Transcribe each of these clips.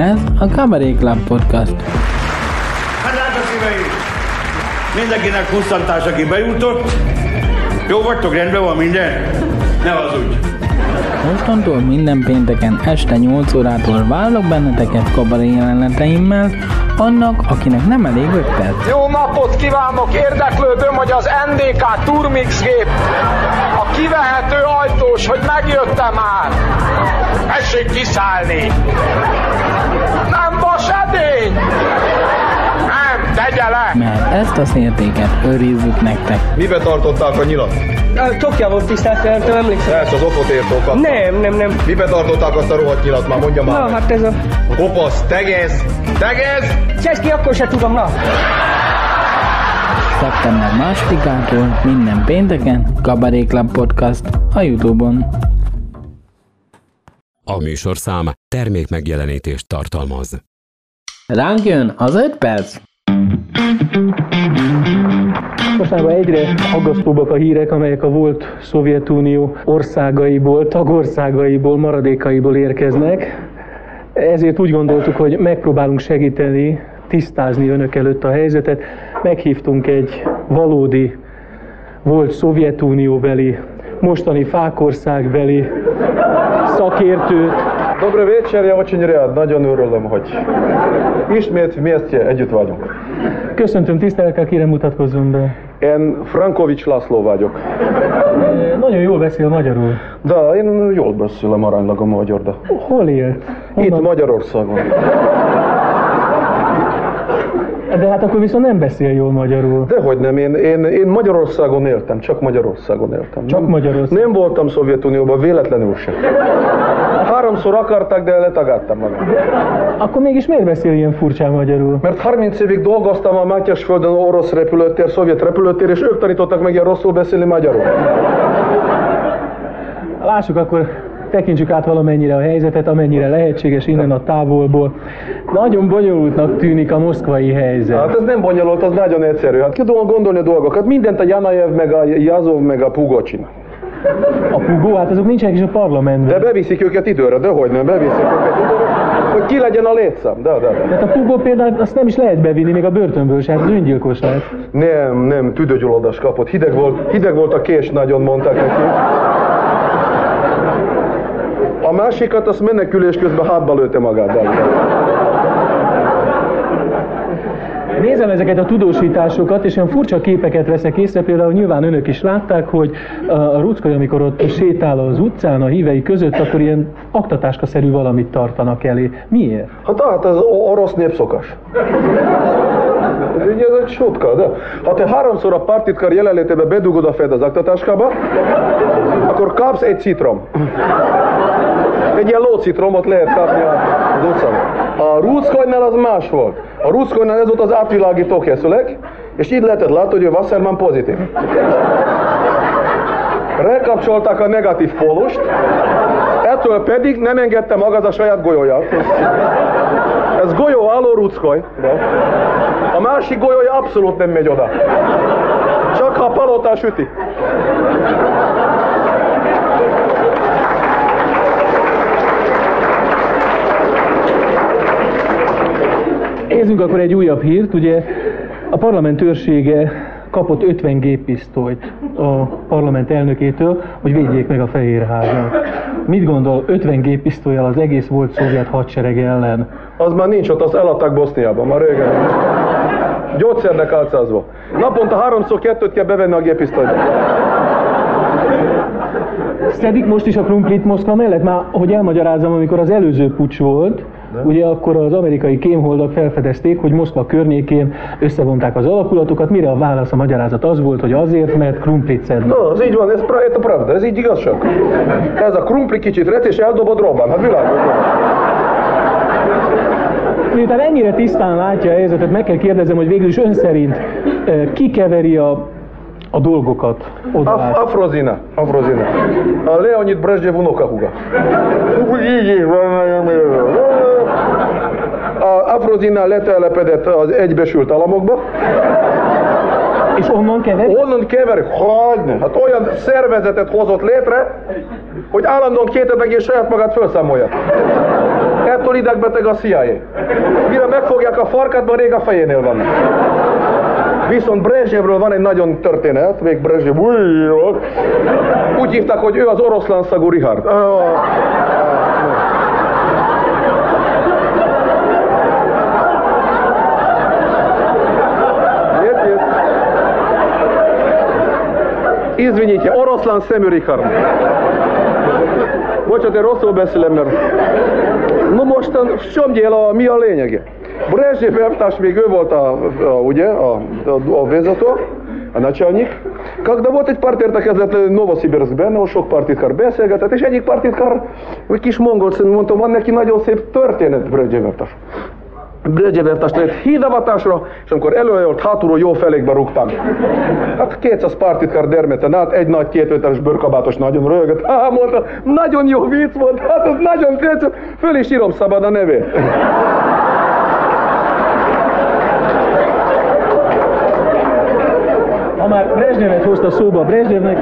Ez a Cabaret Club Podcast. Hát drága szíveim! Mindenkinek pusztantás, aki bejutott. Jó vagytok, rendben van minden? Ne hazudj! Mostantól minden pénteken este 8 órától várlak benneteket kabaré jeleneteimmel, annak, akinek nem elég 5 perc. Jó napot kívánok! Érdeklődöm, hogy az NDK Turmix gép a kivehető ajtós, hogy megjöttem már. Tessék kiszállni! Nem vas edény! Nem, tegye le! Mert ezt a szértéket őrizzük nektek. Mibe tartották a nyilat? A Tokja volt tisztelt, emlékszem. Ezt az okot értókat. Nem, nem, nem. Mibe tartották azt a rohadt nyilat már? Mondja már. Na, hát ez a... Kopasz, tegez! Tegez! Cseszki, akkor se tudom, na. Szeptember másodikától minden pénteken Cabaret Club Podcast a Youtube-on. A műsorszám termék megjelenítést tartalmaz. Ránk jön az 5 perc. Mostanában egyre aggasztóbbak a hírek, amelyek a volt Szovjetunió országaiból, tagországaiból, maradékaiból érkeznek. Ezért úgy gondoltuk, hogy megpróbálunk segíteni, tisztázni önök előtt a helyzetet Meghívtunk egy valódi volt Szovjetunióbeli, mostani Fákországbeli szakértőt, Добрый вечер, я очень рад. Nagyon örülöm, hogy ismét вместе együtt vagyunk. Köszöntöm tisztelettel, kérem mutatkozzon be. Én Frankovics László vagyok. Nagyon jól beszél magyarul. Da, én jól beszélem aránylag a magyar, de Hol élt? itt Honnan? Magyarországon. De hát akkor viszont nem beszél jól magyarul. Dehogy nem, én, én, én Magyarországon éltem, csak Magyarországon éltem. Csak nem, Magyarországon. Nem voltam Szovjetunióban, véletlenül sem. Háromszor akartak, de letagadtam magam. Akkor mégis miért beszél ilyen furcsán magyarul? Mert 30 évig dolgoztam a Mátyásföldön orosz repülőtér, szovjet repülőtér, és ők tanítottak meg ilyen rosszul beszélni magyarul. Lássuk akkor, tekintsük át valamennyire a helyzetet, amennyire lehetséges innen a távolból. Nagyon bonyolultnak tűnik a moszkvai helyzet. Hát ez nem bonyolult, az nagyon egyszerű. Hát ki tudom gondolni a dolgokat. Mindent a Janajev, meg a Jazov, meg a Pugo csinál. A pugó, hát azok nincsenek is a parlamentben. De beviszik őket időre, de hogy nem, beviszik őket időre, hogy ki legyen a létszám. De, de, de. Tehát a pugó például azt nem is lehet bevinni még a börtönből se, hát az öngyilkos lehet. Nem, nem, tüdőgyulladás kapott. Hideg volt, hideg volt a kés, nagyon mondták neki. A másikat azt menekülés közben hátba lőtte magát. Nézem ezeket a tudósításokat, és olyan furcsa képeket veszek észre, például nyilván önök is látták, hogy a Ruckai, amikor ott sétál az utcán a hívei között, akkor ilyen aktatáskaszerű valamit tartanak elé. Miért? Hát, hát o- orosz népszokás. Ugye ez egy sotka, de ha te háromszor a partitkár jelenlétében bedugod a fejed az aktatáskába, akkor kapsz egy citrom. Egy ilyen lócitromot lehet kapni az utcán. A ruszkonynál az más volt. A ruszkonynál ez volt az átvilágító készülék, és így lehetett látni, hogy a Wasserman pozitív. Rekapcsolták a negatív pólust, ettől pedig nem engedte maga a saját golyóját. Ez golyó álló ruckoly. A másik golyója abszolút nem megy oda. Csak ha a palotás süti. Nézzünk akkor egy újabb hírt, ugye a parlament őrsége kapott 50 géppisztolyt a parlament elnökétől, hogy védjék meg a Fehérházat. Mit gondol 50 géppisztolyjal az egész volt szovjet hadsereg ellen? Az már nincs ott, azt eladták Boszniában, már régen. Gyógyszernek álcázva. Naponta háromszor kettőt kell bevenni a gépisztolyba. Szedik most is a krumplit Moszkva mellett? Már, hogy elmagyarázzam, amikor az előző pucs volt, ugye akkor az amerikai kémholdak felfedezték, hogy Moszkva környékén összevonták az alakulatokat, mire a válasz, a magyarázat az volt, hogy azért, mert krumplit szednek. No, ez így van, ez, pra- ez a pravda, ez így igazság. Ez a krumpli kicsit rec, és eldobod robban, hát világos. Miután ennyire tisztán látja a helyzetet, meg kell kérdezem, hogy végül is ön szerint eh, ki keveri a, a dolgokat oda Af-? Afrozina, Afrozina. A Leonid Brezhnev unokahuga. A Afrozina letelepedett az egybesült államokba, És onnan kever? Onnan keverik, hagyni. Hát olyan szervezetet hozott létre, hogy állandóan két és saját magát felszámolja. Ettől idegbeteg a CIA. Mire megfogják a farkát, már rég a fejénél van. Viszont Brezsnyevről van egy nagyon történet, még Brezsnyev újról. Úgy hívták, hogy ő az oroszlán szagú Richard. Извините, oroszlán szemű Richard. Bocsánat, én rosszul beszélem, mert... No mostan, v čom dělo, mi a lényege? Brezsnyev elvtárs még ő volt a, a ugye, a, a, a vezető, a начальник. Когда volt egy pártértekezlet Novosibirskben, ahol sok partitkár beszélgetett, és egyik partitkár, egy kis mongol szemű, mondtam, van neki nagyon szép történet Brezsnyev elvtárs. Lett hídavatásra, és amikor előjött hátulról jó felékbe rúgtam. Hát 200 partitkár dermeten át, egy nagy két méteres bőrkabátos nagyon röhögött. Há, mondta, nagyon jó vicc volt, hát az nagyon tetszett, föl is írom szabad a nevét. Ha már Brezsnyevet hozta szóba, Brezsnyevnek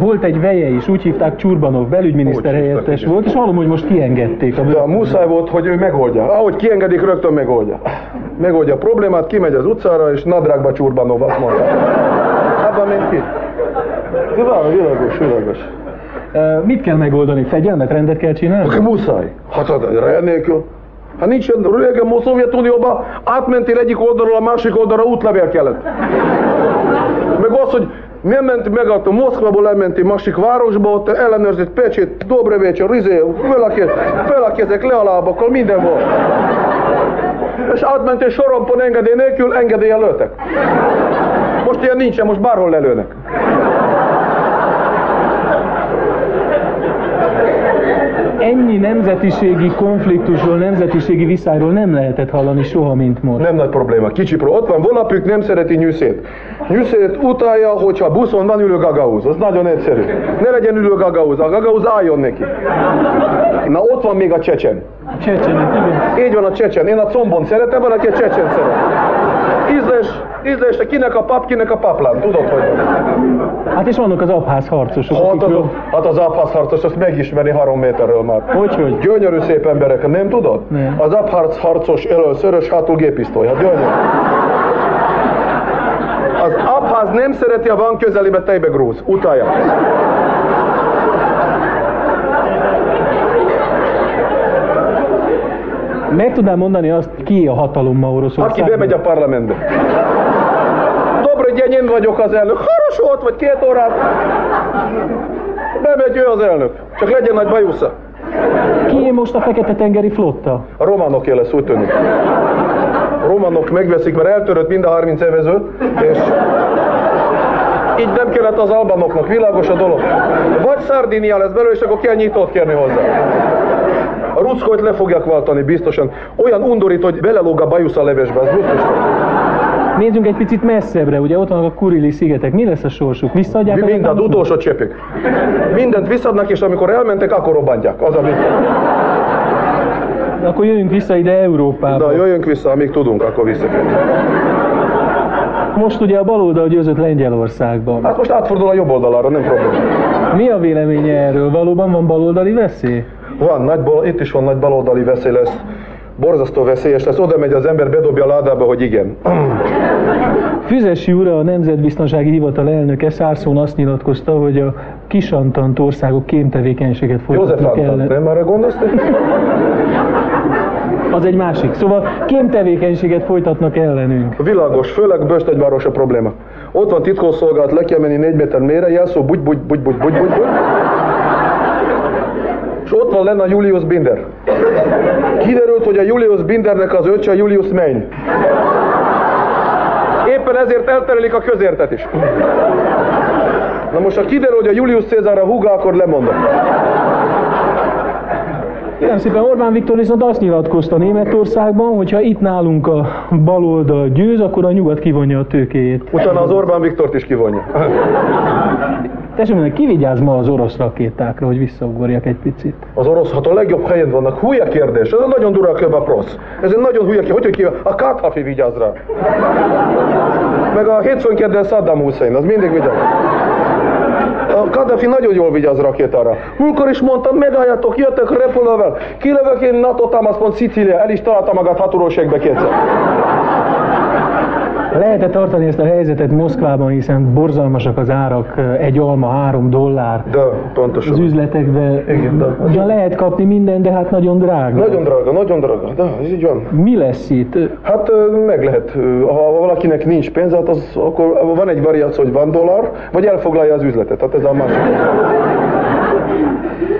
volt egy veje is, úgy hívták Csurbanov, belügyminiszter Úgy helyettes volt, és hallom, hogy most kiengedték. A De a muszáj volt, hogy ő megoldja. Ahogy kiengedik, rögtön megoldja. Megoldja a problémát, kimegy az utcára, és nadrágba csurbanov, azt mondta. Abban ment ki. De van, világos, világos. Mit kell megoldani? Fegyelmet, rendet kell csinálni? Aki muszáj. Hát rend nélkül. Ha nincsen, régen a Szovjetunióban átmentél egyik oldalról a másik oldalra, útlevél kellett. Meg az, hogy nem ment meg a Moszkvából elmenti másik városba, ott ellenőrzött pecsét, dobre večer, rizé, fel a kezek, le a lábakkal, minden volt. És átmentél sorompon engedély nélkül, engedélyen lőttek. Most ilyen nincsen, most bárhol lelőnek. Ennyi nemzetiségi konfliktusról, nemzetiségi viszályról nem lehetett hallani soha, mint most. Nem nagy probléma, kicsi probléma. Ott van valapük, nem szereti nyűszét. Nyűszét utálja, hogyha buszon van ülő gagauz. Az nagyon egyszerű. Ne legyen ülő gagauz, a gagauz álljon neki. Na ott van még a csecsen. Csecsenek, igen. Így van a csecsen. Én a combon szeretem, van, aki a csecsen szeret. Ízles, de kinek a pap, kinek a paplán. Tudod, hogy. Hát és vannak az abház harcosok, Hát az, akikről... hát az Abház harcos, azt megismeri három méterről már. Hogy, hogy? Gyönyörű szép emberek, nem tudod? Nem. Az Abház harcos elől szörös, hátul gépisztoly. Hát gyönyörű. Az Abház nem szereti, ha van közelébe tejbe grúz. Utálja. Meg tudnám mondani azt, ki a hatalom ma Oroszországban? Aki bemegy a parlamentbe. Dobrogyen, én vagyok az elnök. Haros volt, vagy két órát. Bemegy ő az elnök. Csak legyen nagy bajusza. Kié most a Fekete-tengeri flotta? A románok lesz, úgy tűnik. A románok megveszik, mert eltörött mind a 30 evező, és így nem kellett az albanoknak, világos a dolog. Vagy Szardinia lesz belőle, és akkor kell nyitót kérni hozzá. A ruszkót le fogják váltani biztosan. Olyan undorít, hogy belelóg a bajusz a levesbe, az biztos. Nézzünk egy picit messzebbre, ugye ott vannak a Kurili szigetek. Mi lesz a sorsuk? Visszaadják Mi mindent, utolsó csepig. Mindent visszadnak, és amikor elmentek, akkor robbantják. Az a vicc. Akkor jöjjünk vissza ide Európába. Na, jöjjünk vissza, amíg tudunk, akkor visszatérünk. Most ugye a baloldal győzött Lengyelországban. Hát most átfordul a jobb oldalára, nem probléma. Mi a véleménye erről? Valóban van baloldali veszély? Van, nagy bal, itt is van nagy baloldali veszély lesz. Borzasztó veszélyes lesz. Oda megy az ember, bedobja a ládába, hogy igen. Füzesi ura, a Nemzetbiztonsági Hivatal elnöke Szárszón azt nyilatkozta, hogy a kisantant országok kémtevékenységet József folytatnak Antal, ellen. nem arra gondolsz? Az egy másik. Szóval kémtevékenységet folytatnak ellenünk. Világos, főleg Böstegyváros a probléma. Ott van titkosszolgálat, le kell menni négy méter mélyre, jelszó, bugy, bugy, bugy, bugy, bugy, bugy, bugy. És ott van lenne a Julius Binder. Kiderült, hogy a Julius Bindernek az öccse a Julius Main. Éppen ezért elterelik a közértet is. Na most, ha kiderül, hogy a Julius Cézár a húga, akkor lemondok. Kérem szépen Orbán Viktor viszont azt nyilatkozta Németországban, hogy ha itt nálunk a baloldal győz, akkor a nyugat kivonja a tőkéjét. Utána az Orbán Viktort is kivonja. Tessék meg, ki vigyáz ma az orosz rakétákra, hogy visszaugorjak egy picit? Az orosz hát a legjobb helyen vannak. Hülye kérdés. Ez egy nagyon durva kövaprosz. Ez egy nagyon hülye kérdés. Hogy, hogy ki? A Kadhafi vigyáz rá. Meg a hétfőn kedden Saddam Hussein, az mindig vigyáz. A Kadhafi nagyon jól vigyáz rakétára. Múlkor is mondtam, megálljatok, jöttek repülővel. Kilövök én NATO támaszpont Szicília, el is találta magát hatóróségbe kétszer. Lehet-e tartani ezt a helyzetet Moszkvában, hiszen borzalmasak az árak, egy alma három dollár. De pontosan. Az üzletekben Igen, de- ugyan lehet kapni minden, de hát nagyon drága. Nagyon drága, nagyon drága, de ez így van. Mi lesz itt? Hát ö, meg lehet, ö, ha valakinek nincs pénz, hát az, akkor van egy variáció, hogy van dollár, vagy elfoglalja az üzletet. Hát ez a másik.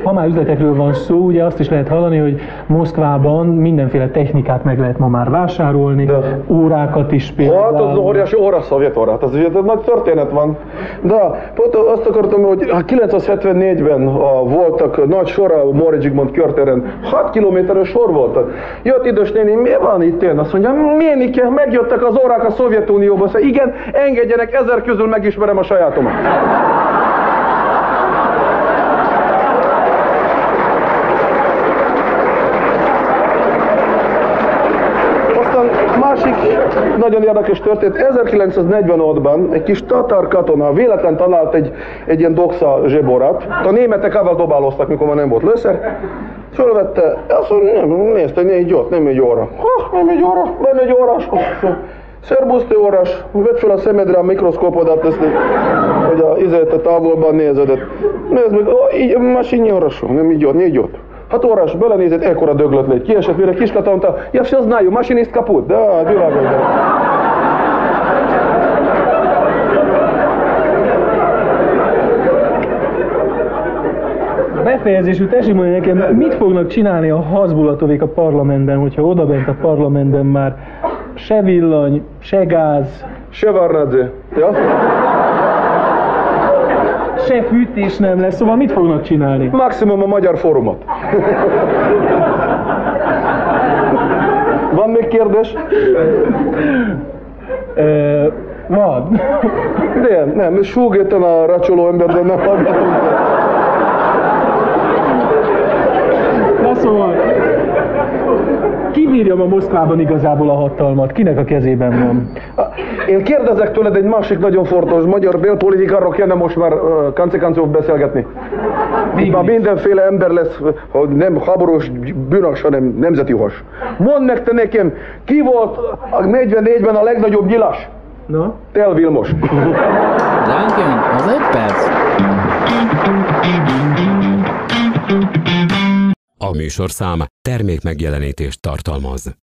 Ha már üzletekről van szó, ugye azt is lehet hallani, hogy Moszkvában mindenféle technikát meg lehet ma már vásárolni, De. órákat is például. Hát az óriási óra, szovjet óra, hát az ugye nagy történet van. De azt akartam, hogy hát 974-ben a, voltak nagy sora a Móricz Zsigmond körtéren, 6 kilométeres sor volt. Jött idős néni, mi van itt én? Azt mondja, kell, megjöttek az órák a Szovjetunióba. Mondja, igen, engedjenek, ezer közül megismerem a sajátomat. Aztán másik nagyon érdekes történet, 1946-ban egy kis tatár katona véletlen talált egy, egy ilyen doxa zseborát. A németek avval dobáloztak, mikor már nem volt lőszer. Fölvette, azt mondja, nem, nézte, négy ott, nem egy óra. Ha, nem egy óra, nem egy órás. Szerbusz, te órás, vedd fel a szemedre a mikroszkópodat, ezt, hogy a izét a távolban nézed. Nézd meg, ó, így, másik órás, nem így ott, négy ott. Hát órás, belenézett, ekkora döglött légy. Kiesett, mire kiskata mondta, ja все знаю, машинист kaput. De, világos. de. Befejezésül tessék mondani nekem, mit fognak csinálni a hazbulatovék a parlamentben, hogyha odabent a parlamentben már se villany, se gáz, Sevardnadze. Ja? se fűtés nem lesz, szóval mit fognak csinálni? Maximum a magyar fórumot. Van még kérdés? Ö, van. De nem, súgéten a racsoló ember, de nem hallgatom. Na szóval, ki bírja ma Moszkvában igazából a hatalmat? Kinek a kezében van? Én kérdezek tőled egy másik nagyon fontos magyar belpolitikáról kéne most már uh, kancikancov beszélgetni. Itt már mindenféle ember lesz, hogy nem háborús bűnös, hanem nemzeti has. Mondd meg te nekem, ki volt a 44-ben a legnagyobb nyilas? Na? Tel Vilmos. Jön az egy perc. A műsorszám termék megjelenítést tartalmaz.